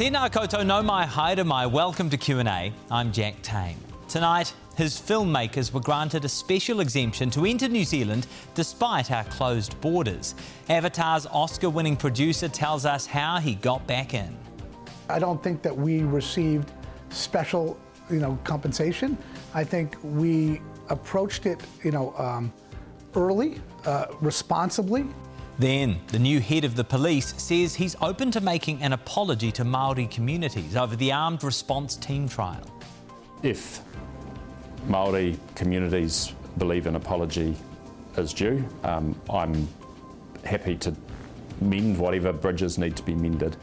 Tēnā koutou nau mai haere mai. Welcome to Q&A. I'm Jack Tame. Tonight, his filmmakers were granted a special exemption to enter New Zealand despite our closed borders. Avatar's Oscar-winning producer tells us how he got back in. I don't think that we received special, you know, compensation. I think we approached it, you know, um, early, uh, responsibly. Then, the new head of the police says he's open to making an apology to Maori communities over the armed response team trial. If Maori communities believe an apology is due, um, I'm happy to mend whatever bridges need to be mended.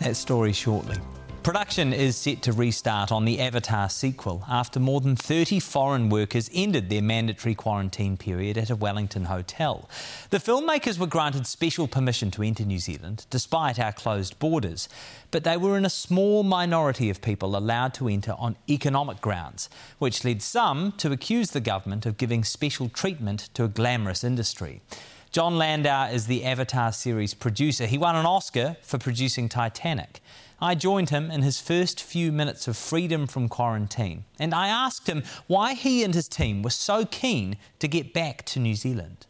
That story shortly. Production is set to restart on the Avatar sequel after more than 30 foreign workers ended their mandatory quarantine period at a Wellington hotel. The filmmakers were granted special permission to enter New Zealand despite our closed borders, but they were in a small minority of people allowed to enter on economic grounds, which led some to accuse the government of giving special treatment to a glamorous industry. Jon Landau is the Avatar series producer. He won an Oscar for producing Titanic. I joined him in his first few minutes of freedom from quarantine, and I asked him why he and his team were so keen to get back to New Zealand.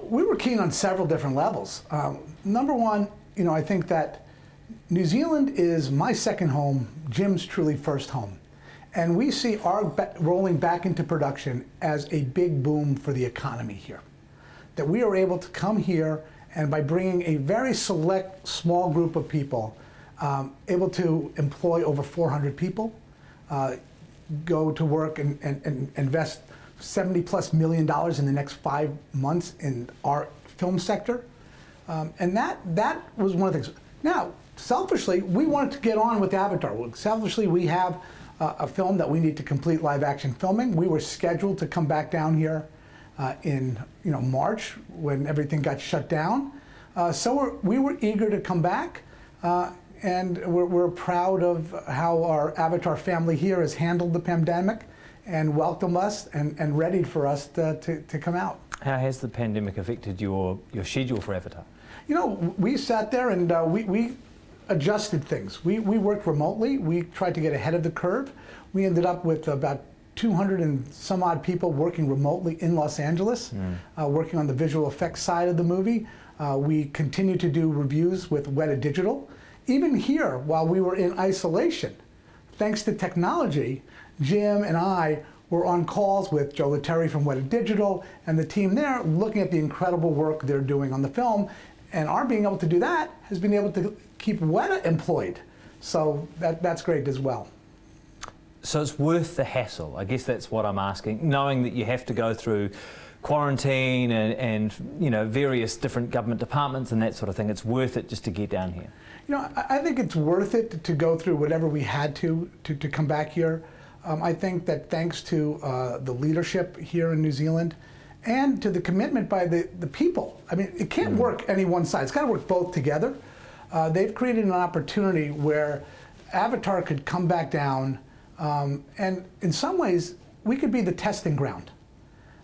We were keen on several different levels. Um, number one, you know, I think that New Zealand is my second home, Jim's truly first home. And we see our ba- rolling back into production as a big boom for the economy here. That we are able to come here and by bringing a very select small group of people um, able to employ over 400 people, uh, go to work and, and, and, invest 70 plus million dollars in the next five months in our film sector. Um, and that, that was one of the things. Now, selfishly, we wanted to get on with Avatar. Selfishly, we have uh, a film that we need to complete live action filming. We were scheduled to come back down here uh, in you know March when everything got shut down. Uh, so we're, we were eager to come back. And we're, we're, proud of how our Avatar family here has handled the pandemic and welcomed us and, and readied for us to, to, to, come out. How has the pandemic affected your, your schedule for Avatar? You know, we sat there and uh, we, we adjusted things. We, we worked remotely. We tried to get ahead of the curve. We ended up with about 200 and some odd people working remotely in Los Angeles, mm. uh, working on the visual effects side of the movie. Uh, we continue to do reviews with Weta Digital even here, while we were in isolation, thanks to technology, Jim and I were on calls with Joe Letteri from Weta Digital and the team there looking at the incredible work they're doing on the film. And our being able to do that has been able to keep Weta employed. So that, that's great as well. So it's worth the hassle. I guess that's what I'm asking, knowing that you have to go through quarantine and, and you know various different government departments and that sort of thing. It's worth it just to get down here. You know, I think it's worth it to go through whatever we had to to, to come back here. Um, I think that thanks to uh, the leadership here in New Zealand and to the commitment by the, the people. I mean, it can't mm. work any one side. It's got to work both together. Uh, they've created an opportunity where Avatar could come back down, um, and in some ways, we could be the testing ground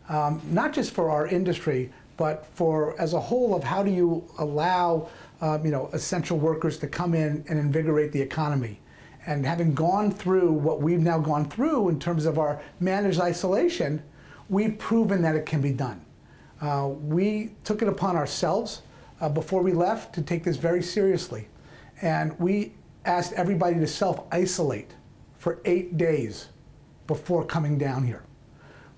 um, not just for our industry, but for as a whole of how do you allow um, you know essential workers to come in and invigorate the economy. And having gone through what we've now gone through in terms of our managed isolation, we've proven that it can be done. Uh, we took it upon ourselves uh, before we left to take this very seriously. And we asked everybody to self isolate for eight days before coming down here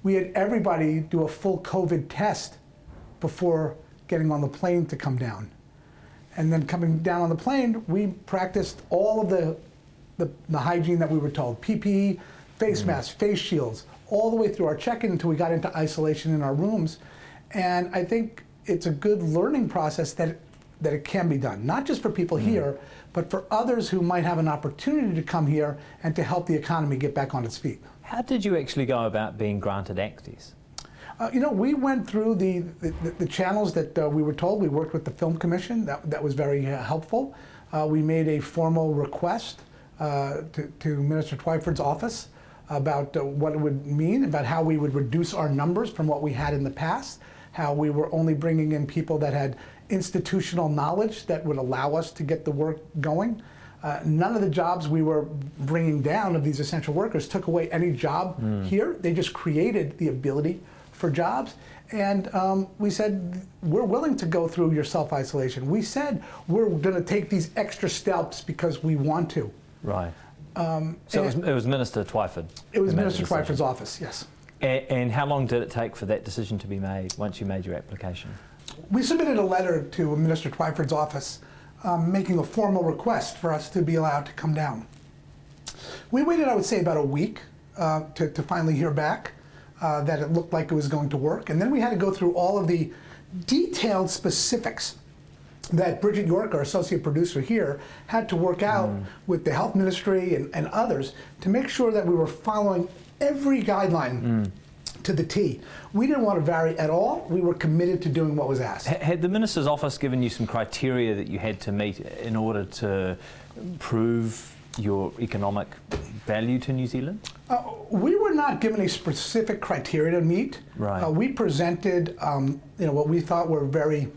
we had everybody do a full COVID test before getting on the plane to come down. And then coming down on the plane, we practiced all of the, the, the hygiene that we were told PPE, face mm. masks, face shields, all the way through our check in until we got into isolation in our rooms. And I think it's a good learning process that, that it can be done, not just for people mm. here, but for others who might have an opportunity to come here and to help the economy get back on its feet. How did you actually go about being granted access? Uh, you know, we went through the, the, the channels that uh, we were told. We worked with the Film Commission. That, that was very uh, helpful. Uh, we made a formal request uh, to, to, Minister Twyford's office about uh, what it would mean, about how we would reduce our numbers from what we had in the past, how we were only bringing in people that had institutional knowledge that would allow us to get the work going. Uh, none of the jobs we were bringing down of these essential workers took away any job mm. here. They just created the ability for jobs. And um, we said, we're willing to go through your self isolation. We said, we're going to take these extra steps because we want to. Right. Um, so it was, it was, Minister Twyford? It was Minister Twyford's office, yes. And, and how long did it take for that decision to be made once you made your application? We submitted a letter to Minister Twyford's office um, making a formal request for us to be allowed to come down. We waited, I would say, about a week uh, to, to, finally hear back uh, that it looked like it was going to work. And then we had to go through all of the detailed specifics that Bridget York, our associate producer here, had to work out mm. with the health ministry and, and, others to make sure that we were following every guideline mm. to the T. We didn't want to vary at all. We were committed to doing what was asked. Had the minister's office given you some criteria that you had to meet in order to prove your economic value to New Zealand? Uh, we were not given a specific criteria to meet. Right. Uh, we presented, um, you know, what we thought were very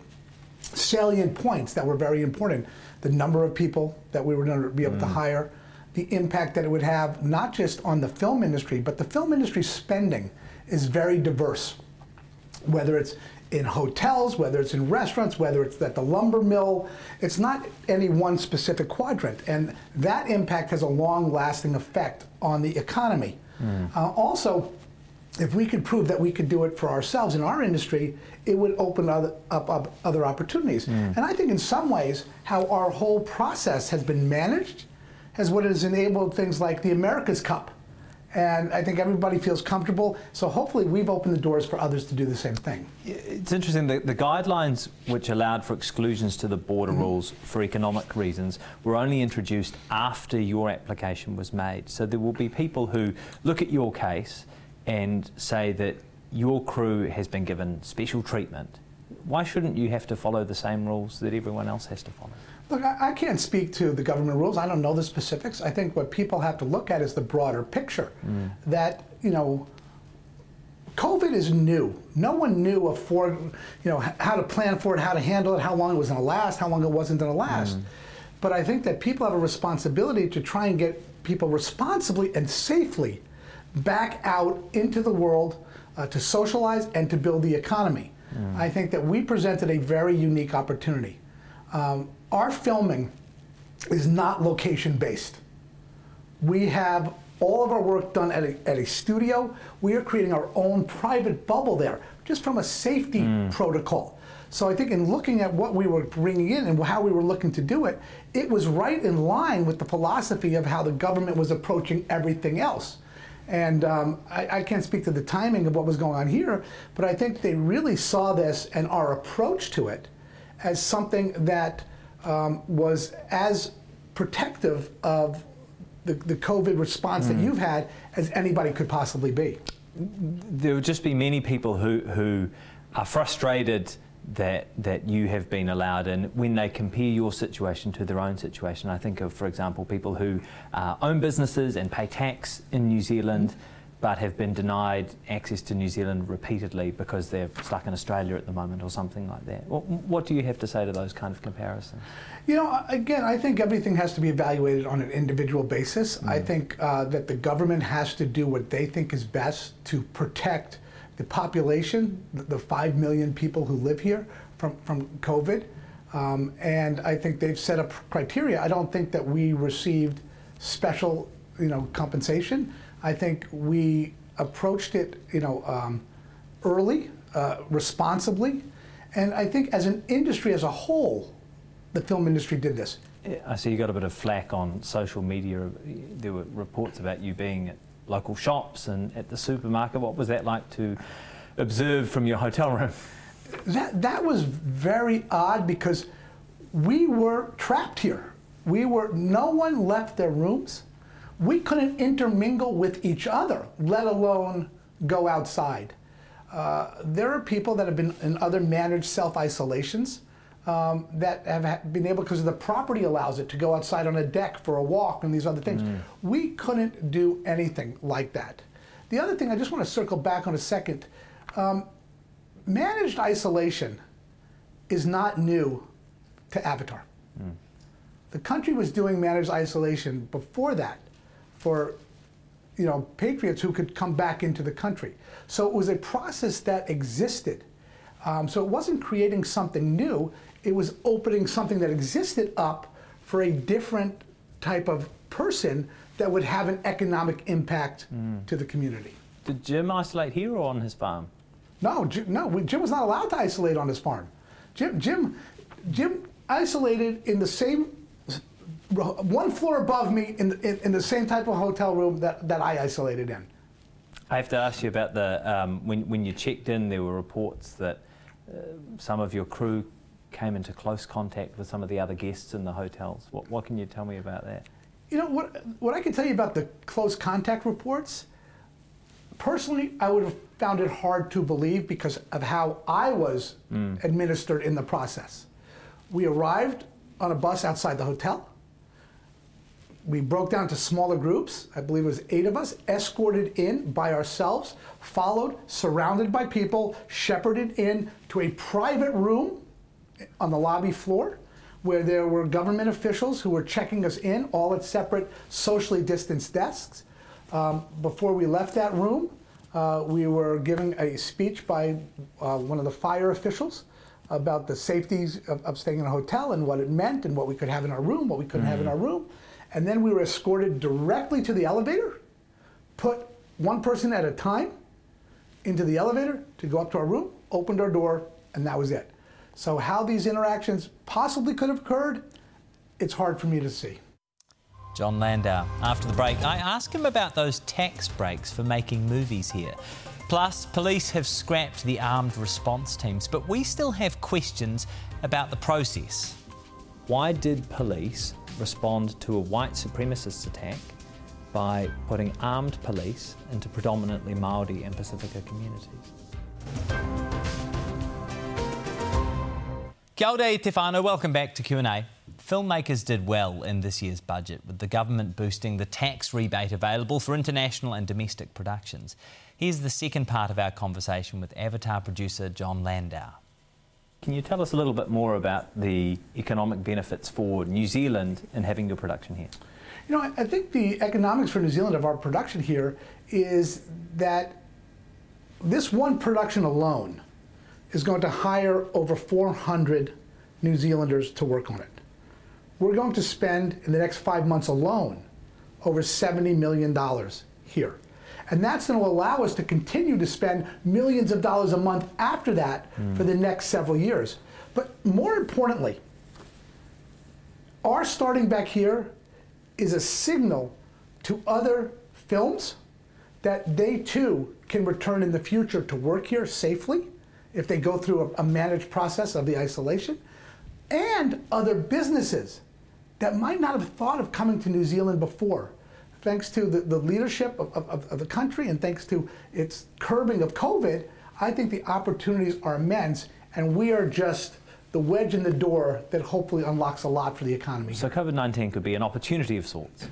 salient points that were very important. The number of people that we were going to be able mm. to hire, the impact that it would have not just on the film industry, but the film industry spending is very diverse. Whether it's in hotels, whether it's in restaurants, whether it's at the lumber mill, it's not any one specific quadrant. And that impact has a long lasting effect on the economy. Mm. Uh, also, if we could prove that we could do it for ourselves in our industry, it would open other, up, up, other opportunities. Mm. And I think in some ways, how our whole process has been managed has what has enabled things like the America's Cup. And I think everybody feels comfortable. So hopefully, we've opened the doors for others to do the same thing. It's interesting. The, the guidelines which allowed for exclusions to the border mm-hmm. rules for economic reasons were only introduced after your application was made. So there will be people who look at your case and say that your crew has been given special treatment, why shouldn't you have to follow the same rules that everyone else has to follow? Look, I, I, can't speak to the government rules. I don't know the specifics. I think what people have to look at is the broader picture. Mm. That, you know, COVID is new. No one knew afford, you know, how to plan for it, how to handle it, how long it was going to last, how long it wasn't going to last. Mm. But I think that people have a responsibility to try and get people responsibly and safely back out into the world uh, to socialize and to build the economy. Mm. I think that we presented a very unique opportunity. Um, our filming is not location based. We have all of our work done at a, at a studio. We are creating our own private bubble there, just from a safety mm. protocol. So I think in looking at what we were bringing in and how we were looking to do it, it was right in line with the philosophy of how the government was approaching everything else. And um, I, I, can't speak to the timing of what was going on here, but I think they really saw this and our approach to it as something that um, was as protective of the, the COVID response mm. that you've had as anybody could possibly be. There would just be many people who, who are frustrated that that you have been allowed in when they compare your situation to their own situation. I think of, for example, people who uh, own businesses and pay tax in New Zealand. But have been denied access to New Zealand repeatedly because they're stuck in Australia at the moment or something like that. What, what do you have to say to those kind of comparisons? You know, again, I think everything has to be evaluated on an individual basis. Mm. I think uh, that the government has to do what they think is best to protect the population, the 5 million people who live here from, from COVID. Um, and I think they've set up criteria. I don't think that we received special, you know, compensation. I think we approached it, you know, um, early, uh, responsibly, and I think as an industry as a whole, the film industry did this. I see you got a bit of flack on social media. There were reports about you being at local shops and at the supermarket. What was that like to observe from your hotel room? That, that was very odd because we were trapped here. We were, no one left their rooms. We couldn't intermingle with each other, let alone go outside. Uh, there are people that have been in other managed self isolations um, that have been able, because the property allows it, to go outside on a deck for a walk and these other things. Mm. We couldn't do anything like that. The other thing, I just want to circle back on a second. Um, managed isolation is not new to Avatar. Mm. The country was doing managed isolation before that for you know, patriots who could come back into the country. So it was a process that existed. Um, so it wasn't creating something new, it was opening something that existed up for a different type of person that would have an economic impact mm. to the community. Did Jim isolate here or on his farm? No, Jim, no, Jim was not allowed to isolate on his farm. Jim, Jim, Jim isolated in the same one floor above me in, in, in, the same type of hotel room that, that I isolated in. I have to ask you about the um, when when you checked in, there were reports that uh, some of your crew came into close contact with some of the other guests in the hotels. What, what can you tell me about that? You know what what I can tell you about the close contact reports. Personally, I would have found it hard to believe because of how I was mm. administered in the process. We arrived on a bus outside the hotel. We broke down to smaller groups. I believe it was eight of us, escorted in by ourselves, followed, surrounded by people, shepherded in to a private room on the lobby floor where there were government officials who were checking us in, all at separate socially distanced desks. Um, before we left that room, uh, we were given a speech by uh, one of the fire officials about the safeties of, of, staying in a hotel and what it meant and what we could have in our room, what we couldn't mm-hmm. have in mm. our room. And then we were escorted directly to the elevator, put one person at a time into the elevator to go up to our room, opened our door, and that was it. So, how these interactions possibly could have occurred, it's hard for me to see. Jon Landau. After the break, I ask him about those tax breaks for making movies here. Plus, police have scrapped the armed response teams, but we still have questions about the process. Why did police respond to a white supremacist attack by putting armed police into predominantly Maori and Pasifika communities? Kia ora, Te whānau. Welcome back to Q&A. Filmmakers did well in this year's budget, with the government boosting the tax rebate available for international and domestic productions. Here's the second part of our conversation with Avatar producer Jon Landau. Can you tell us a little bit more about the economic benefits for New Zealand in having your production here? You know, I think the economics for New Zealand of our production here is that this one production alone is going to hire over 400 New Zealanders to work on it we're going to spend in the next five months alone over $70 million here. And that's going to allow us to continue to spend millions of dollars a month after that mm. for the next several years. But more importantly, our starting back here is a signal to other films that they too can return in the future to work here safely if they go through a, a managed process of the isolation, and other businesses that might not have thought of coming to New Zealand before. Thanks to the, the leadership of, of, of the country and thanks to its curbing of COVID, I think the opportunities are immense, and we are just the wedge in the door that hopefully unlocks a lot for the economy. So COVID nineteen could be an opportunity of sorts.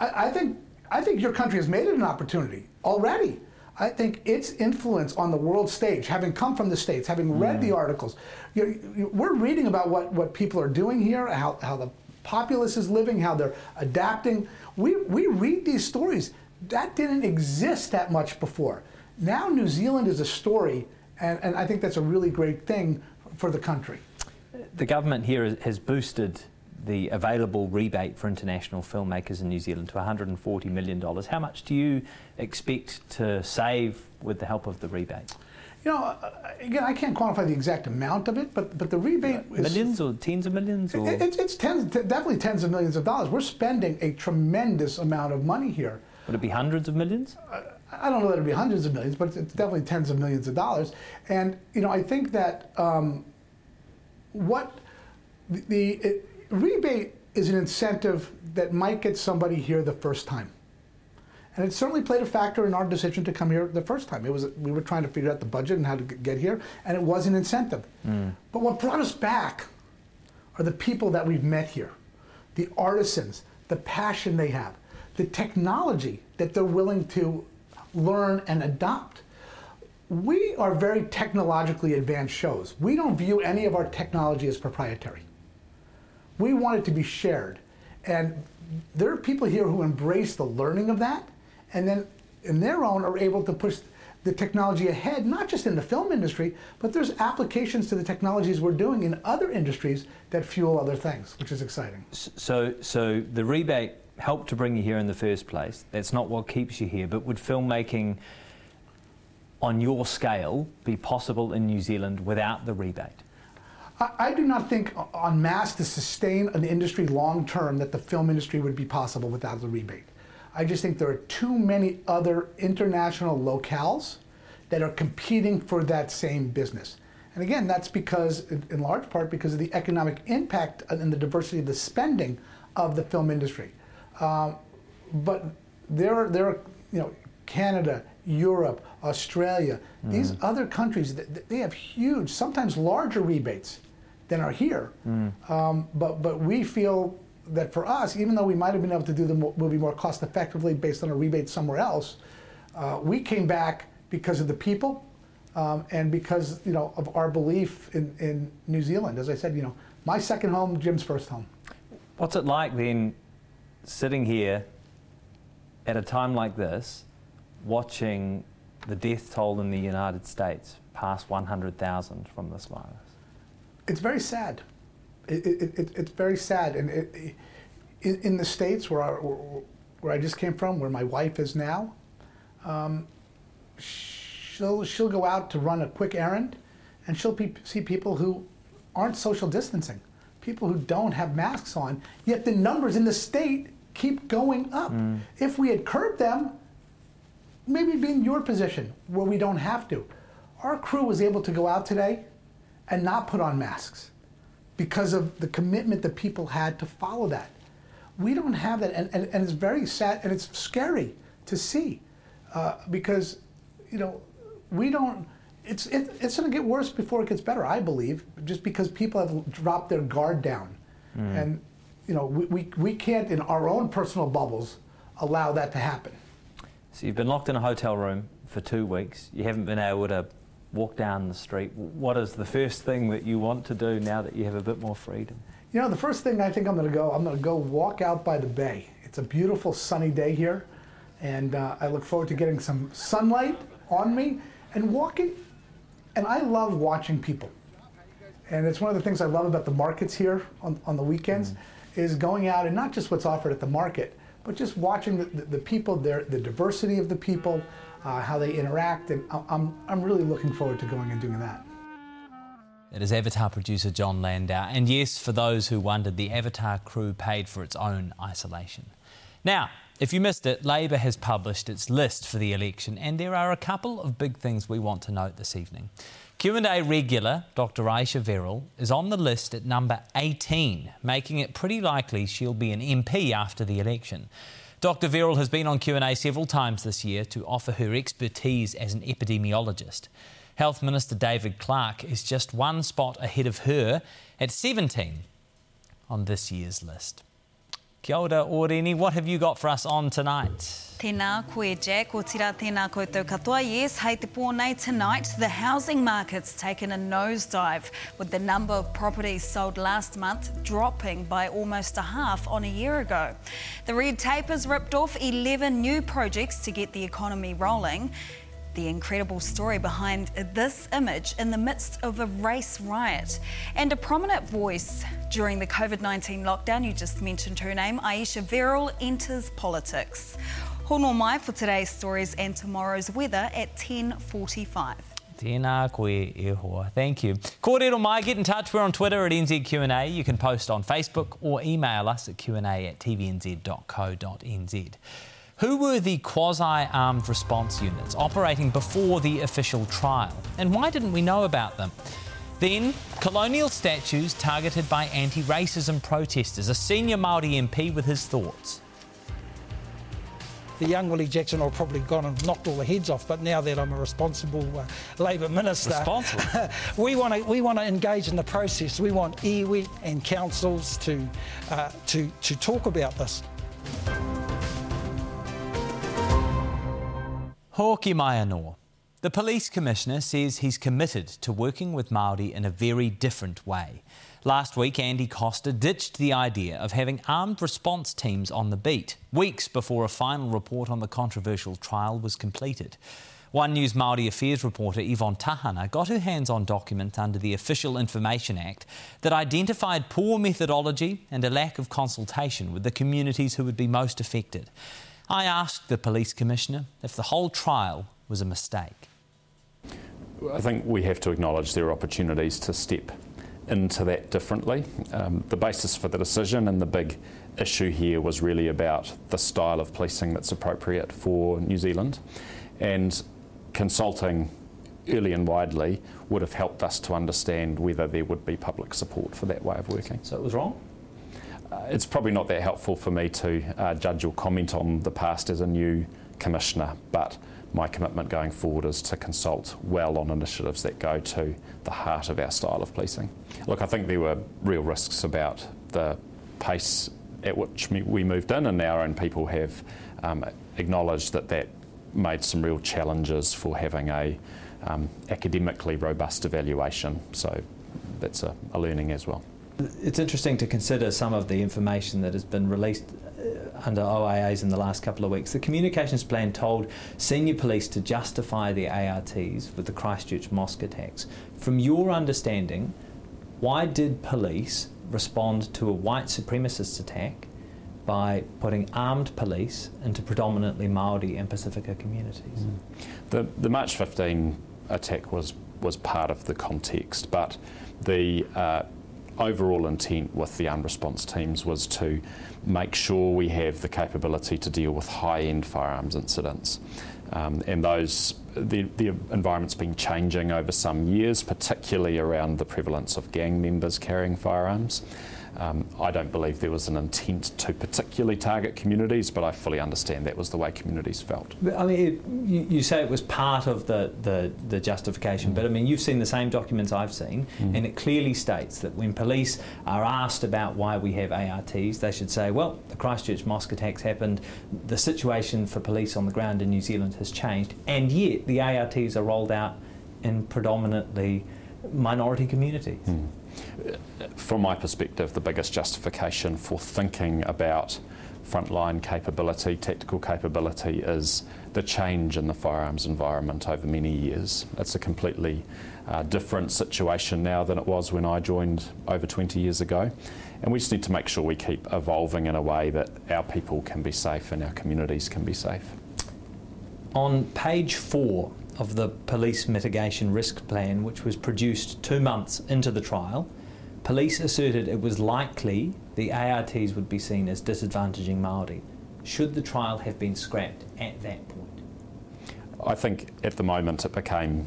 I, I, think I think your country has made it an opportunity already. I think its influence on the world stage, having come from the states, having read mm. the articles, you, you, we're reading about what, what people are doing here, how, how the populace is living, how they're adapting. We, we read these stories. That didn't exist that much before. Now New Zealand is a story, and, and I think that's a really great thing for the country. The government here has boosted the available rebate for international filmmakers in New Zealand to $140 million. How much do you expect to save with the help of the rebate? You know, uh, again, I can't quantify the exact amount of it, but but the rebate is, millions or tens of millions. Or? It, it's, it's tens, definitely tens of millions of dollars. We're spending a tremendous amount of money here. Would it be hundreds of millions? Uh, I don't know that it'd be hundreds of millions, but it's definitely tens of millions of dollars. And you know, I think that um, what the, the it, rebate is an incentive that might get somebody here the first time. And it certainly played a factor in our decision to come here the first time. It was we were trying to figure out the budget and how to get here, and it was an incentive. Mm. But what brought us back are the people that we've met here, the artisans, the passion they have, the technology that they're willing to learn and adopt. We are very technologically advanced shows. We don't view any of our technology as proprietary. We want it to be shared. And there are people here who embrace the learning of that and then in their own are able to push the technology ahead, not just in the film industry, but there's applications to the technologies we're doing in other industries that fuel other things, which is exciting. So, so the rebate helped to bring you here in the first place. That's not what keeps you here, but would filmmaking on your scale be possible in New Zealand without the rebate? I, I do not think on mass to sustain an industry long term that the film industry would be possible without the rebate. I just think there are too many other international locales that are competing for that same business. And again, that's because, in large part, because of the economic impact and the diversity of the spending of the film industry. Um, but there are, there are, you know, Canada, Europe, Australia, mm. these other countries, they have huge, sometimes larger rebates than are here. Mm. Um, but, but we feel that for us, even though we might have been able to do the movie more cost effectively based on a rebate somewhere else, uh, we came back because of the people um, and because you know of our belief in, in New Zealand. As I said, you know, my second home, Jim's first home. What's it like then, sitting here at a time like this, watching the death toll in the United States pass 100,000 from this virus? It's very sad it, it, it, it's very sad. And it, in, in, the States where I, where I just came from, where my wife is now, um, she'll, she'll go out to run a quick errand and she'll pe- see people who aren't social distancing, people who don't have masks on, yet the numbers in the state keep going up. Mm. If we had curbed them, maybe be in your position where we don't have to. Our crew was able to go out today and not put on masks because of the commitment that people had to follow that. We don't have that, and, and, and it's very sad and it's scary to see uh, because, you know, we don't. It's it, it's going to get worse before it gets better, I believe, just because people have dropped their guard down, mm. and you know we, we we can't in our own personal bubbles allow that to happen. So you've been locked in a hotel room for two weeks. You haven't been able to walk down the street, what is the first thing that you want to do now that you have a bit more freedom? You know, the first thing I think I'm going to go, I'm going to go walk out by the bay. It's a beautiful sunny day here, and uh, I look forward to getting some sunlight on me and walking. And I love watching people. And it's one of the things I love about the markets here on, on the weekends mm. is going out and not just what's offered at the market, but just watching the, the, the people, their, the diversity of the people, uh, how they interact, and I'm, I'm really looking forward to going and doing that. It is Avatar producer Jon Landau. And yes, for those who wondered, the Avatar crew paid for its own isolation. Now, if you missed it, Labor has published its list for the election, and there are a couple of big things we want to note this evening. Q&A regular Dr. Ayesha Verrall is on the list at number 18, making it pretty likely she'll be an MP after the election. Dr. Verrall has been on Q&A several times this year to offer her expertise as an epidemiologist. Health Minister David Clark is just one spot ahead of her at 17 on this year's list. Kia ora, Orini, what have you got for us on tonight? Tēnā koe Jack, o tira tēnā koutou katoa. Yes, hei te pōnei tonight, the housing market's taken a nosedive with the number of properties sold last month dropping by almost a half on a year ago. The red tape has ripped off 11 new projects to get the economy rolling the incredible story behind this image in the midst of a race riot. And a prominent voice during the COVID 19 lockdown, you just mentioned her name, Ayesha Verrall, enters politics. Hono mai for today's stories and tomorrow's weather at 10.45. Tēnā koe e hoa. Thank you. Kōrero mai, get in touch. We're on Twitter at NZQA. You can post on Facebook or email us at Q&A at tvnz.co.nz. Who were the quasi-armed response units operating before the official trial? And why didn't we know about them? Then, colonial statues targeted by anti-racism protesters. A senior Māori MP with his thoughts the young Willie Jackson will probably gone and knocked all the heads off. But now that I'm a responsible uh, Labor minister, responsible. we want to we want to engage in the process. We want iwi and councils to uh, to to talk about this. Hoki mai. The police commissioner says he's committed to working with Māori in a very different way. Last week, Andy Coster ditched the idea of having armed response teams on the beat, weeks before a final report on the controversial trial was completed. One News Māori Affairs reporter Yvonne Tahana got her hands on documents under the Official Information Act that identified poor methodology and a lack of consultation with the communities who would be most affected. I asked the police commissioner if the whole trial was a mistake. I think we have to acknowledge there are opportunities to step into that differently. Um, the basis for the decision and the big issue here was really about the style of policing that's appropriate for New Zealand. And consulting early and widely would have helped us to understand whether there would be public support for that way of working. So it was wrong? Uh, it's probably not that helpful for me to uh, judge or comment on the past as a new commissioner, but my commitment going forward is to consult well on initiatives that go to the heart of our style of policing. Look, I think there were real risks about the pace at which we moved in, and our own people have um, acknowledged that that made some real challenges for having a um, academically robust evaluation. So that's a, a learning as well. It's interesting to consider some of the information that has been released under OIAs in the last couple of weeks. The communications plan told senior police to justify the ARTs with the Christchurch mosque attacks. From your understanding, why did police respond to a white supremacist attack by putting armed police into predominantly Maori and Pasifika communities? Mm. The, the March 15 attack was, was part of the context, but the uh, overall intent with the armed response teams was to make sure we have the capability to deal with high-end firearms incidents. Um, and those the, the environment's been changing over some years, particularly around the prevalence of gang members carrying firearms. Um, I don't believe there was an intent to particularly target communities, but I fully understand that was the way communities felt. I mean, it, you, you, say it was part of the, the, the justification, mm. but I mean, you've seen the same documents I've seen, mm. and it clearly states that when police are asked about why we have ARTs, they should say, well, the Christchurch mosque attacks happened, the situation for police on the ground in New Zealand has changed, and yet the ARTs are rolled out in predominantly minority communities. Mm from my perspective, the biggest justification for thinking about frontline capability, tactical capability, is the change in the firearms environment over many years. It's a completely uh, different situation now than it was when I joined over 20 years ago. And we just need to make sure we keep evolving in a way that our people can be safe and our communities can be safe. On page four of the Police Mitigation Risk Plan, which was produced two months into the trial, police asserted it was likely the ARTs would be seen as disadvantaging Māori. Should the trial have been scrapped at that point? I think at the moment it became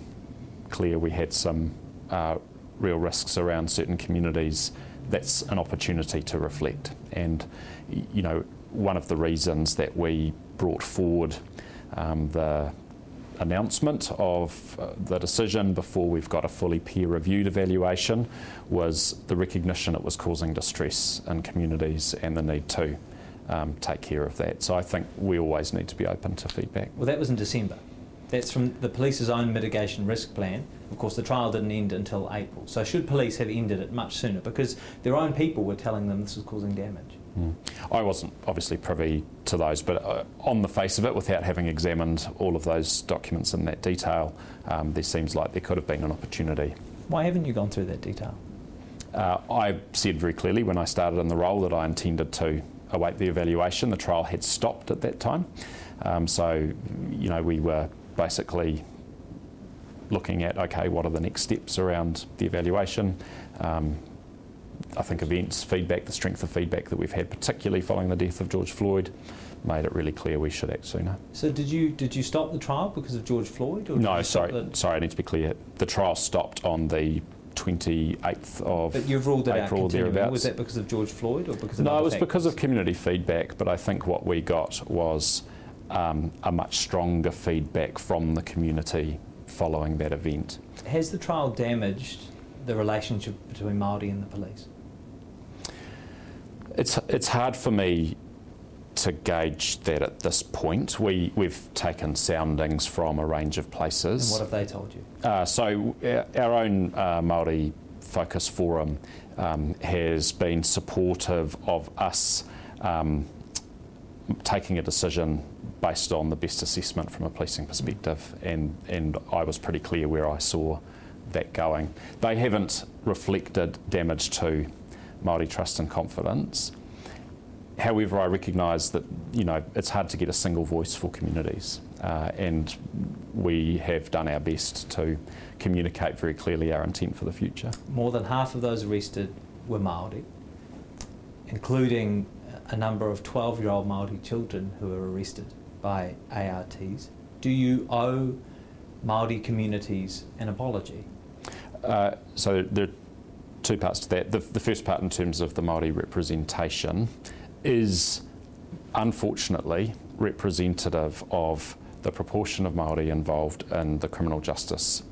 clear we had some uh, real risks around certain communities. That's an opportunity to reflect. And, you know, one of the reasons that we brought forward um, the announcement of uh, the decision before we've got a fully peer reviewed evaluation was the recognition it was causing distress in communities and the need to um, take care of that. So I think we always need to be open to feedback. Well, that was in December. That's from the police's own mitigation risk plan. Of course, the trial didn't end until April. So, should police have ended it much sooner? Because their own people were telling them this was causing damage. Mm. I wasn't obviously privy to those, but uh, on the face of it, without having examined all of those documents in that detail, um, there seems like there could have been an opportunity. Why haven't you gone through that detail? Uh, I said very clearly when I started in the role that I intended to await the evaluation. The trial had stopped at that time, um, so you know we were basically looking at okay, what are the next steps around the evaluation? Um, I think events, feedback, the strength of feedback that we've had, particularly following the death of George Floyd, made it really clear we should act sooner. So did you did you stop the trial because of George Floyd? no, sorry, the... sorry, I need to be clear. The trial stopped on the 28th of But you've ruled it April, out continuing. Was that because of George Floyd or because of No, it was factors? because of community feedback, but I think what we got was um, a much stronger feedback from the community following that event. Has the trial damaged the relationship between Māori and the police? It's, it's hard for me to gauge that at this point. We, we've taken soundings from a range of places. And what have they told you? Uh, so, our, our own uh, Māori Focus Forum um, has been supportive of us um, taking a decision based on the best assessment from a policing perspective, and, and I was pretty clear where I saw that going. They haven't reflected damage to Māori trust and confidence. However, I recognise that you know it's hard to get a single voice for communities, uh, and we have done our best to communicate very clearly our intent for the future. More than half of those arrested were Māori, including a number of 12-year-old Māori children who were arrested by ARTs. Do you owe Māori communities an apology? Uh, so there are two parts to that. The, the first part, in terms of the Māori representation, is unfortunately representative of the proportion of Māori involved in the criminal justice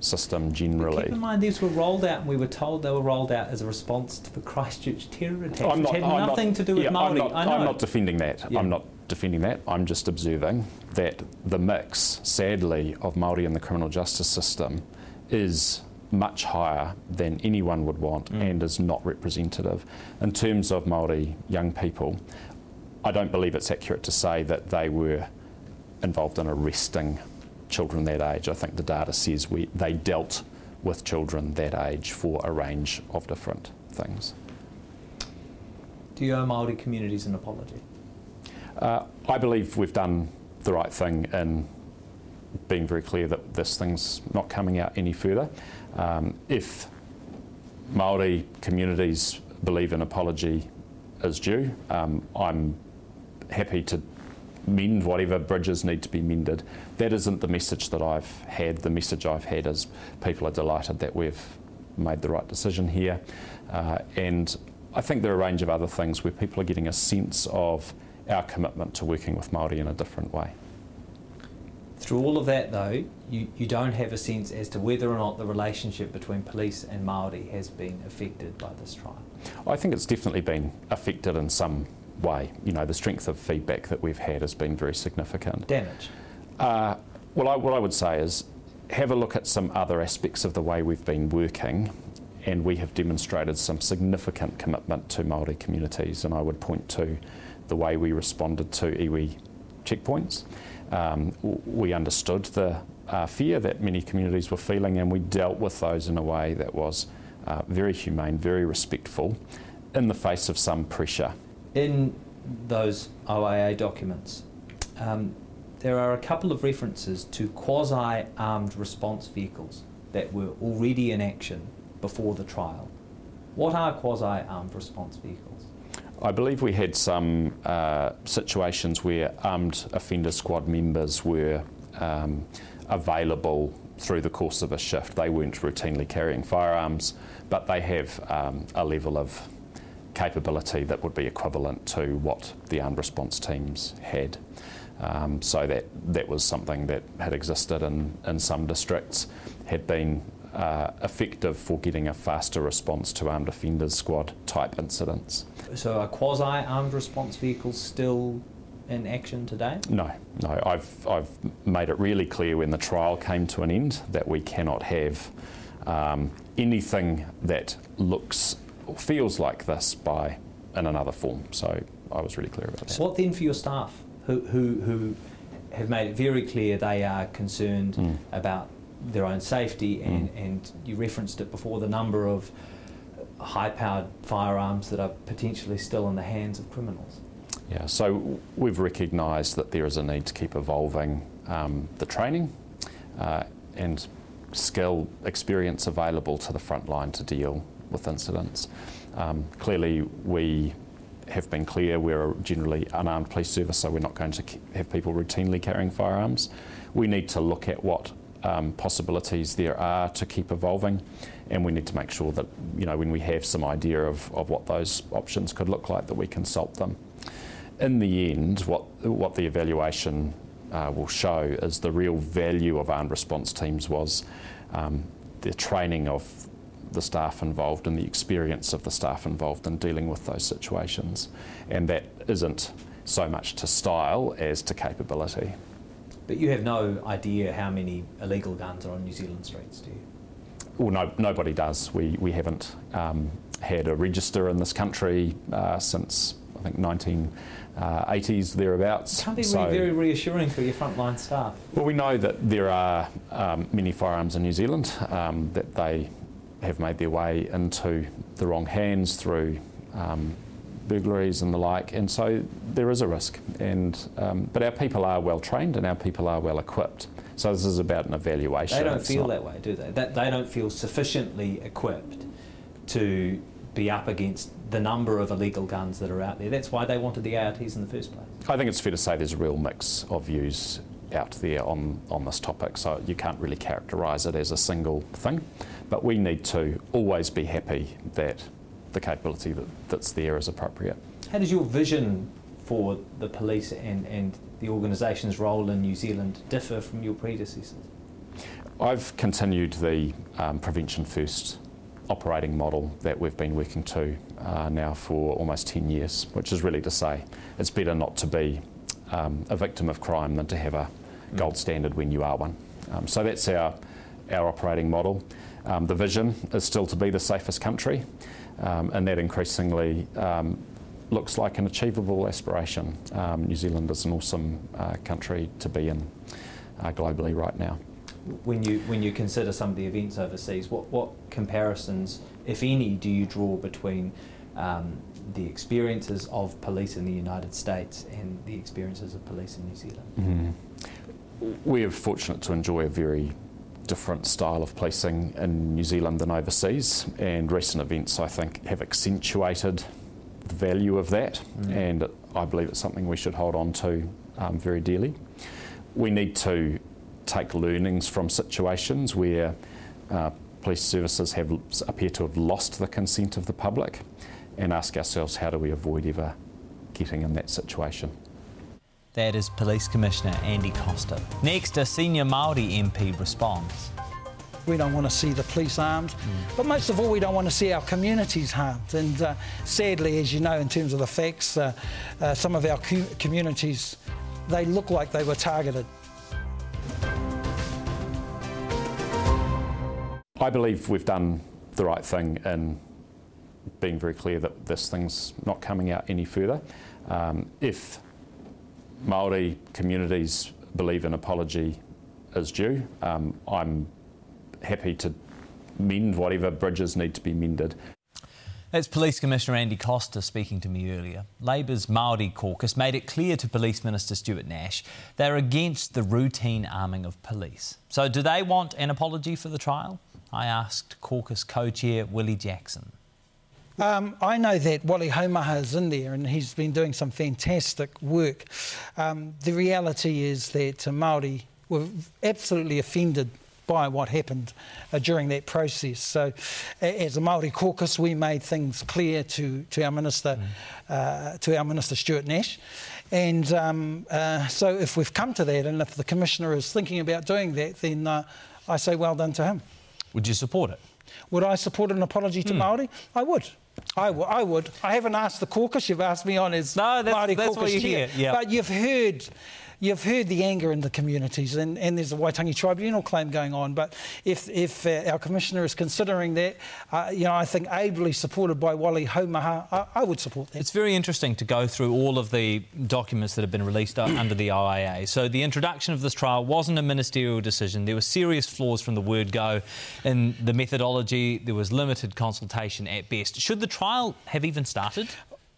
system generally. Keep in mind, these were rolled out, and we were told they were rolled out as a response to the Christchurch terror attacks, I'm which not, had I'm nothing not, to do with yeah, Māori. I'm not, I know. I'm not defending that. Yeah. I'm not defending that. I'm just observing that the mix, sadly, of Māori in the criminal justice system is much higher than anyone would want Mm. and is not representative. In terms of Māori young people, I don't believe it's accurate to say that they were involved in arresting children that age. I think the data says we, they dealt with children that age for a range of different things. Do you owe Māori communities an apology? Uh, I believe we've done the right thing in being very clear that this thing's not coming out any further. Um, if Maori communities believe an apology is due, um, I'm happy to mend whatever bridges need to be mended. That isn't the message that I've had. The message I've had is people are delighted that we've made the right decision here. Uh, and I think there are a range of other things where people are getting a sense of our commitment to working with Māori in a different way. Through all of that, though, you, you don't have a sense as to whether or not the relationship between police and Māori has been affected by this trial. I think it's definitely been affected in some way. You know, the strength of feedback that we've had has been very significant. Damage. Uh, well, I, what I would say is have a look at some other aspects of the way we've been working, and we have demonstrated some significant commitment to Māori communities. And I would point to the way we responded to iwi checkpoints. Um, we understood the uh, fear that many communities were feeling, and we dealt with those in a way that was uh, very humane, very respectful, in the face of some pressure. In those OIA documents, um, there are a couple of references to quasi armed response vehicles that were already in action before the trial. What are quasi armed response vehicles? I believe we had some uh, situations where armed offender squad members were um, available through the course of a shift. They weren't routinely carrying firearms, but they have um, a level of capability that would be equivalent to what the armed response teams had. Um, so that that was something that had existed in, in some districts, had been uh, effective for getting a faster response to armed offenders squad type incidents. So are quasi armed response vehicles still in action today? No, no. I've, I've made it really clear when the trial came to an end that we cannot have um, anything that looks or feels like this by in another form. So I was really clear about that. What then for your staff who, who, who have made it very clear they are concerned Mm. about their own safety and, Mm. and you referenced it before the number of high powered firearms that are potentially still in the hands of criminals? Yeah, so we've recognised that there is a need to keep evolving um, the training uh, and skill experience available to the front line to deal with incidents. Um, clearly, we have been clear we're a generally unarmed police service, so we're not going to have people routinely carrying firearms. We need to look at what um, possibilities there are to keep evolving, and we need to make sure that you know when we have some idea of, of what those options could look like, that we consult them in the end, what what the evaluation uh, will show is the real value of armed response teams was um, the training of the staff involved and the experience of the staff involved in dealing with those situations, and that isn't so much to style as to capability. But you have no idea how many illegal guns are on New Zealand streets, do you? Well, no, nobody does. We, we haven't um, had a register in this country uh, since, I think, 1980s, thereabouts. It can't be so, very reassuring for your frontline staff. Well, we know that there are um, many firearms in New Zealand, um, that they have made their way into the wrong hands through um, burglaries and the like, and so there is a risk. And um, but our people are well trained and our people are well equipped. So this is about an evaluation. They don't it's feel that way, do they? That they don't feel sufficiently equipped to be up against the number of illegal guns that are out there. That's why they wanted the ARTs in the first place. I think it's fair to say there's a real mix of views out there on, on this topic, so you can't really characterise it as a single thing. But we need to always be happy that the capability that, that's there is appropriate. How does your vision for the police and, and the organisation's role in New Zealand differ from your predecessors? I've continued the um, prevention first operating model that we've been working to uh, now for almost 10 years, which is really to say it's better not to be um, a victim of crime than to have a gold standard when you are one. Um, so that's our, our operating model. Um, the vision is still to be the safest country, um, and that increasingly um, looks like an achievable aspiration. Um, New Zealand is an awesome uh, country to be in uh, globally right now. When you when you consider some of the events overseas, what what comparisons, if any, do you draw between um, the experiences of police in the United States and the experiences of police in New Zealand? Mm-hmm. We are fortunate to enjoy a very different style of policing in New Zealand than overseas, and recent events, I think, have accentuated the value of that, mm. and I believe it's something we should hold on to um, very dearly. We need to take learnings from situations where uh, police services have appear to have lost the consent of the public, and ask ourselves how do we avoid ever getting in that situation. That is Police Commissioner Andy Coster. Next, a senior Māori MP responds. We don't want to see the police armed, mm. but most of all, we don't want to see our communities harmed. And uh, sadly, as you know, in terms of the facts, uh, uh, some of our co- communities, they look like they were targeted. I believe we've done the right thing in being very clear that this thing's not coming out any further. Um, if Maori communities believe an apology is due, um, I'm happy to mend whatever bridges need to be mended. That's Police Commissioner Andy Coster speaking to me earlier. Labour's Māori caucus made it clear to Police Minister Stuart Nash they're against the routine arming of police. So, do they want an apology for the trial? I asked caucus co chair Willie Jackson. Um, I know that Wally Haumaha is in there and he's been doing some fantastic work. Um, the reality is that uh, Māori were absolutely offended by what happened uh, during that process. So, as a Maori caucus, we made things clear to, to our minister, mm. uh, to our minister Stuart Nash, and um, uh, so if we've come to that, and if the commissioner is thinking about doing that, then uh, I say well done to him. Would you support it? Would I support an apology to mm. Maori? I would. I, w- I would. I haven't asked the caucus. You've asked me on as no, that's, Māori that's caucus what you. Hear. But you've heard you've heard the anger in the communities, and, and there's a Waitangi Tribunal claim going on. But if, if uh, our Commissioner is considering that, uh, you know, I think ably supported by Wally Haumaha, I, I, would support that. It's very interesting to go through all of the documents that have been released under the OIA. So the introduction of this trial wasn't a ministerial decision. There were serious flaws from the word go in the methodology. There was limited consultation at best. Should the trial have even started?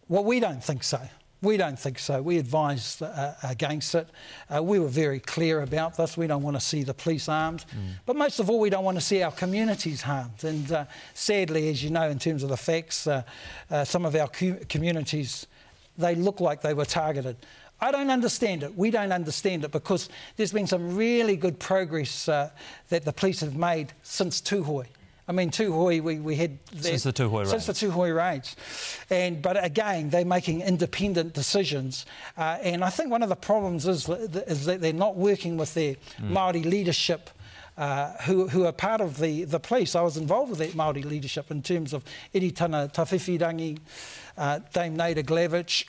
Well, we don't think so. We don't think so. We advised uh, against it. Uh, we were very clear about this. We don't want to see the police armed. Mm. But most of all, we don't want to see our communities harmed. And uh, sadly, as you know, in terms of the facts, uh, uh, some of our co- communities, they look like they were targeted. I don't understand it. We don't understand it because there's been some really good progress uh, that the police have made since Tūhoe. I mean, Tūhoe, we, we had... Since the Tūhoe Since the Tūhoe raids. And, but again, they're making independent decisions. Uh, and I think one of the problems is, is that they're not working with their mm. Māori leadership uh, who, who are part of the, the police. I was involved with that Māori leadership in terms of Iritana Tawhiwhirangi, uh, Dame Naida Glavish,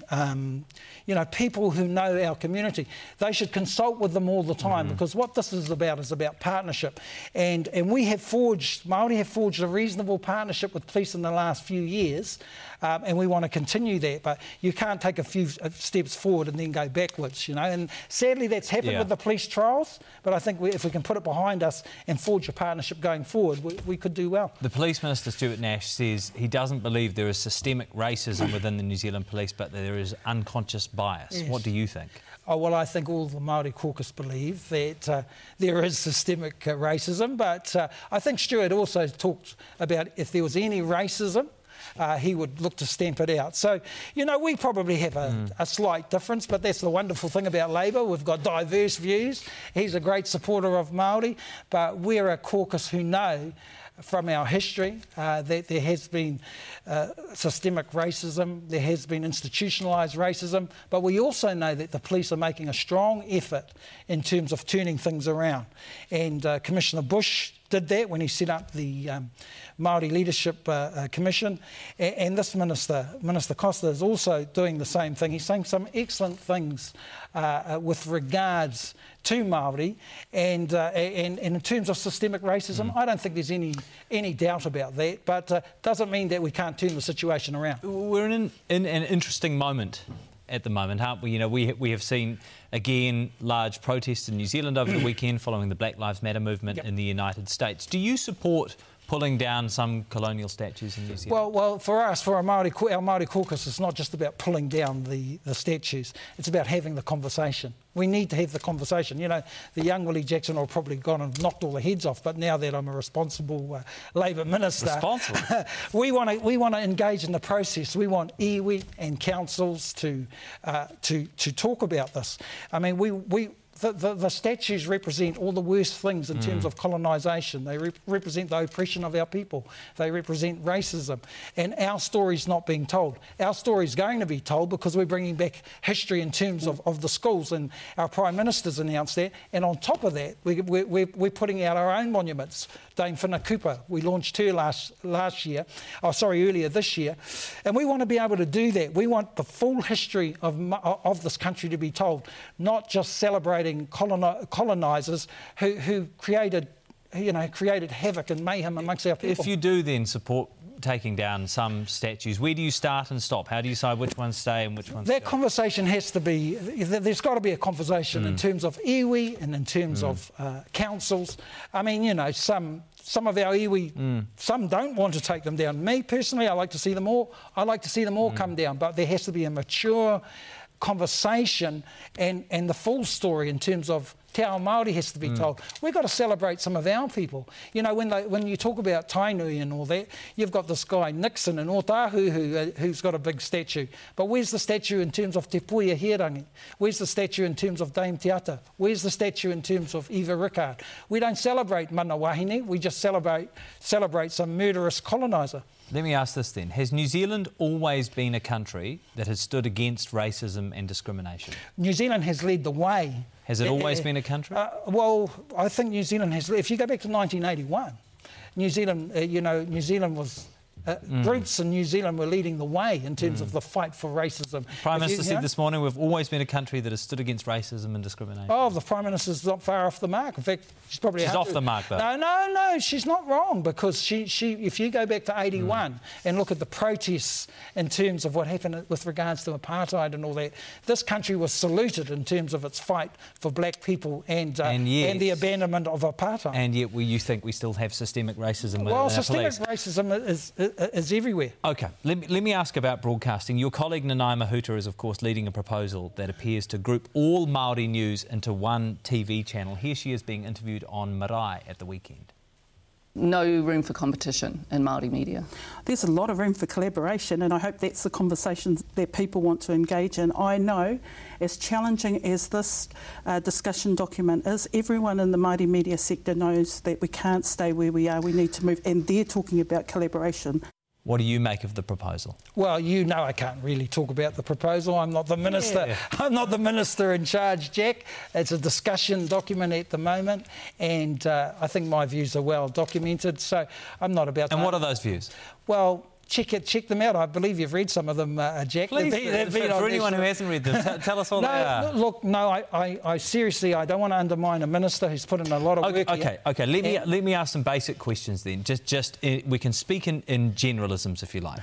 um, you know, people who know our community. They should consult with them all the time mm. because what this is about is about partnership. And, and we have forged, Māori have forged a reasonable partnership with police in the last few years um, and we want to continue that. But you can't take a few uh, steps forward and then go backwards, you know. And sadly, that's happened yeah. with the police trials. But I think we, if we can put it behind us and forge a partnership going forward, we, we could do well. The police minister Stuart Nash says he doesn't believe there is systemic racism within the New Zealand police, but there is unconscious bias. Yes. What do you think? Oh, well, I think all the Māori caucus believe that uh, there is systemic uh, racism, but uh, I think Stuart also talked about if there was any racism, uh, he would look to stamp it out. So, you know, we probably have a, mm. a slight difference, but that's the wonderful thing about Labour. We've got diverse views. He's a great supporter of Māori, but we're a caucus who know from our history uh, that there has been uh, systemic racism, there has been institutionalised racism, but we also know that the police are making a strong effort in terms of turning things around. And uh, Commissioner Bush did that when he set up the um, Māori Leadership uh, uh, Commission. And, and, this minister, Minister Coster, is also doing the same thing. He's saying some excellent things uh, uh with regards to Māori. And, uh, and, and, in terms of systemic racism, mm. I don't think there's any, any doubt about that. But uh, doesn't mean that we can't turn the situation around. We're in, in an interesting moment at the moment, aren't we? You know, we, we have seen again large protests in New Zealand over the weekend following the Black Lives Matter movement yep. in the United States. Do you support pulling down some colonial statues in New Zealand? Well, well, for us, for our Māori, our Māori caucus, it's not just about pulling down the, the statues. It's about having the conversation. We need to have the conversation. You know, the young Willie Jackson will probably gone and knocked all the heads off, but now that I'm a responsible uh, Labour minister, responsible. we want to we want to engage in the process. We want iwi and councils to uh, to to talk about this. I mean, we we the, the, the, statues represent all the worst things in mm. terms of colonisation. They re- represent the oppression of our people. They represent racism. And our story's not being told. Our story's going to be told because we're bringing back history in terms of, of the schools. And our Prime Minister's announced that. And on top of that, we, we, we're, we're putting out our own monuments. Dame Whina Cooper, we launched her last, last year, oh, sorry, earlier this year. And we want to be able to do that. We want the full history of, of this country to be told, not just colonisers who, who created, you know, created havoc and mayhem amongst our people. If you do then support taking down some statues. Where do you start and stop? How do you decide which ones stay and which ones That go? conversation has to be, there's got to be a conversation mm. in terms of iwi and in terms mm. of uh, councils. I mean, you know, some some of our iwi, mm. some don't want to take them down. Me personally, I like to see them all. I like to see them all mm. come down, but there has to be a mature conversation and, and the full story in terms of Te Ao Māori has to be mm. told. We've got to celebrate some of our people. You know, when, they, when you talk about Tainui and all that, you've got this guy Nixon in Otahuhu who, uh, who's got a big statue. But where's the statue in terms of Te Puea Herangi? Where's the statue in terms of Dame Te Ata? Where's the statue in terms of Eva Rickard? We don't celebrate Mana Wahine, we just celebrate, celebrate some murderous coloniser. Let me ask this then. Has New Zealand always been a country that has stood against racism and discrimination? New Zealand has led the way. Has it always uh, been a country? Uh, well, I think New Zealand has. If you go back to 1981, New Zealand, uh, you know, New Zealand was uh, mm. groups in New Zealand were leading the way in terms mm. of the fight for racism. Prime Minister you, said know, this morning we've always been a country that has stood against racism and discrimination. Oh, the Prime Minister's not far off the mark. In fact, she's probably she's off to. the mark though. No, no, no, she's not wrong because she, she if you go back to 81 mm. and look at the protests in terms of what happened with regards to apartheid and all that, this country was saluted in terms of its fight for black people and uh, and, yes, and, the abandonment of apartheid. And yet, we, you think we still have systemic racism? Well, systemic racism is, is, Uh, is everywhere. Okay, let me, let me ask about broadcasting. Your colleague Nanaia Mahuta is, of course, leading a proposal that appears to group all Māori news into one TV channel. Here she is being interviewed on Marae at the weekend no room for competition in Māori media? There's a lot of room for collaboration, and I hope that's the conversations that people want to engage in. I know, as challenging as this uh, discussion document is, everyone in the Māori media sector knows that we can't stay where we are. We need to move, and they're talking about collaboration. What do you make of the proposal? Well, you know I can't really talk about the proposal. I'm not the minister. Yeah. I'm not the minister in charge, Jack. It's a discussion document at the moment, and uh, I think my views are well documented. So I'm not about. To And what are those views? Well, check it, check them out. I believe you've read some of them, uh, Jack. Please, they've they've been for, anyone who hasn't read them, tell us all no, they are. Look, no, I, I, I, seriously, I don't want to undermine a minister who's put in a lot of okay, work. Okay, here. okay. Let me let me ask some basic questions then. Just just uh, we can speak in, in generalisms if you like.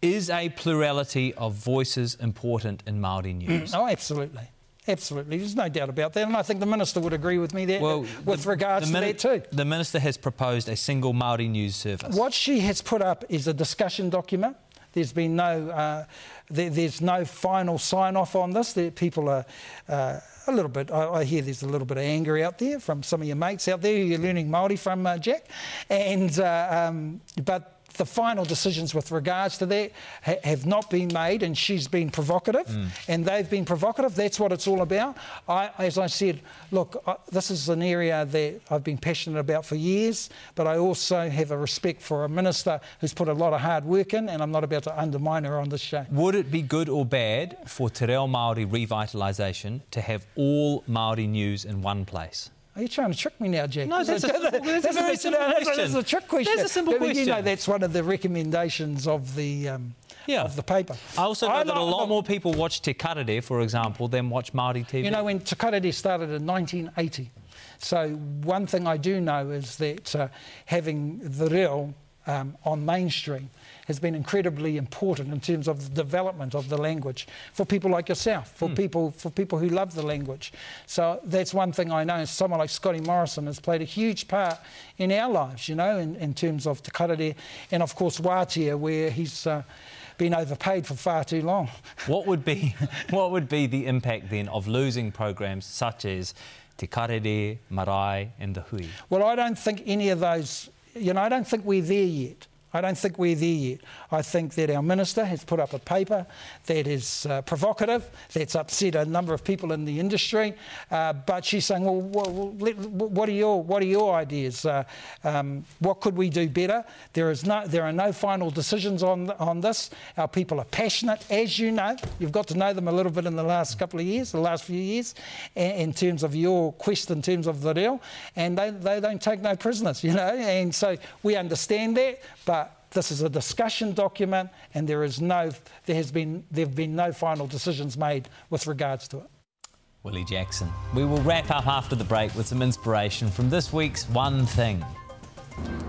Is a plurality of voices important in Maori news? oh, absolutely. Absolutely, there's no doubt about that, and I think the minister would agree with me there. Well, with the, regards the to that too, the minister has proposed a single Maori news service. What she has put up is a discussion document. There's been no, uh, there, there's no final sign off on this. There, people are uh, a little bit. I, I, hear there's a little bit of anger out there from some of your mates out there who you're learning Maori from, uh, Jack. And uh, um, but the final decisions with regards to that ha- have not been made, and she's been provocative, mm. and they've been provocative. That's what it's all about. I, as I said, look, I, this is an area that I've been passionate about for years, but I also have a respect for a minister who's put a lot of hard work in, and I'm not about to undermine her on this show. Would it be good or bad for Te Reo Māori revitalisation to have all Māori news in one place? Are you trying to trick me now, Jack? No, that's, a, that's, a very simple question. That's a trick question. That's a simple question. You know, that's one of the recommendations of the um, yeah. of the paper. I also know I that a lot more people watch Te Karere, for example, than watch Māori TV. You know, when Te Karere started in 1980, so one thing I do know is that uh, having the reo um, on mainstream has been incredibly important in terms of the development of the language for people like yourself, for mm. people for people who love the language. So that's one thing I know. Someone like Scotty Morrison has played a huge part in our lives, you know, in, in terms of Te Karere and of course Wātea, where he's uh, been overpaid for far too long. What would be what would be the impact then of losing programs such as Te Karere, Marae and the Hui? Well, I don't think any of those you know, I don't think we're there yet. I don't think we're there yet. I think that our minister has put up a paper that is uh, provocative, that's upset a number of people in the industry, uh, but she's saying, well, what are your, what are your ideas? Uh, um, what could we do better? There, is no, there are no final decisions on, on this. Our people are passionate, as you know. You've got to know them a little bit in the last couple of years, the last few years, in terms of your quest in terms of the deal, and they, they don't take no prisoners, you know, and so we understand that, but this is a discussion document, and there is no, there has been, there have been no final decisions made with regards to it. Willie Jackson. We will wrap up after the break with some inspiration from this week's One Thing.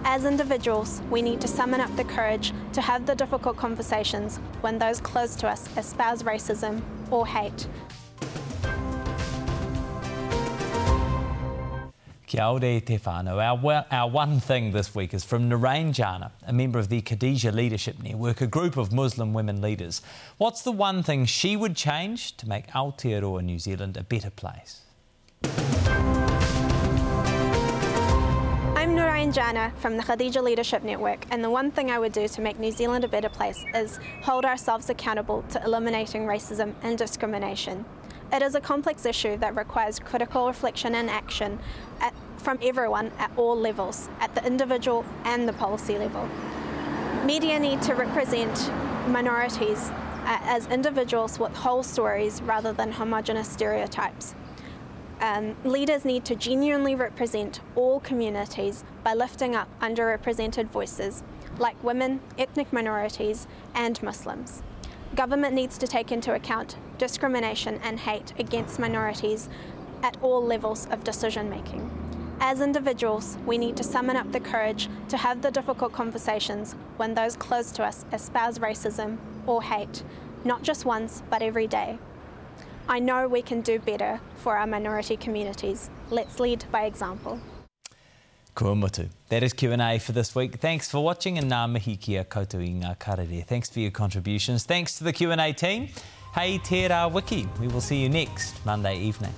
As individuals, we need to summon up the courage to have the difficult conversations when those close to us espouse racism or hate Kia ora te whānau. Our, our one thing this week is from Narain Jana, a member of the Khadija Leadership Network, a group of Muslim women leaders. What's the one thing she would change to make Aotearoa New Zealand a better place? I'm Narain Jana from the Khadija Leadership Network, and the one thing I would do to make New Zealand a better place is hold ourselves accountable to eliminating racism and discrimination. It is a complex issue that requires critical reflection and action from everyone at all levels, at the individual and the policy level. Media need to represent minorities uh, as individuals with whole stories rather than homogenous stereotypes. Um, leaders need to genuinely represent all communities by lifting up underrepresented voices like women, ethnic minorities, and Muslims. Government needs to take into account discrimination and hate against minorities at all levels of decision making. As individuals, we need to summon up the courage to have the difficult conversations when those close to us espouse racism or hate, not just once, but every day. I know we can do better for our minority communities. Let's lead by example. Kua mutu. That is Q&A for this week. Thanks for watching and ngā mihi kia koutou i ngā karere. Thanks for your contributions. Thanks to the Q&A team. Hey Tērā Wiki. We will see you next Monday evening.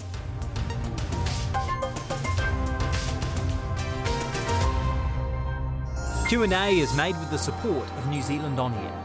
Q&A is made with the support of New Zealand On Air.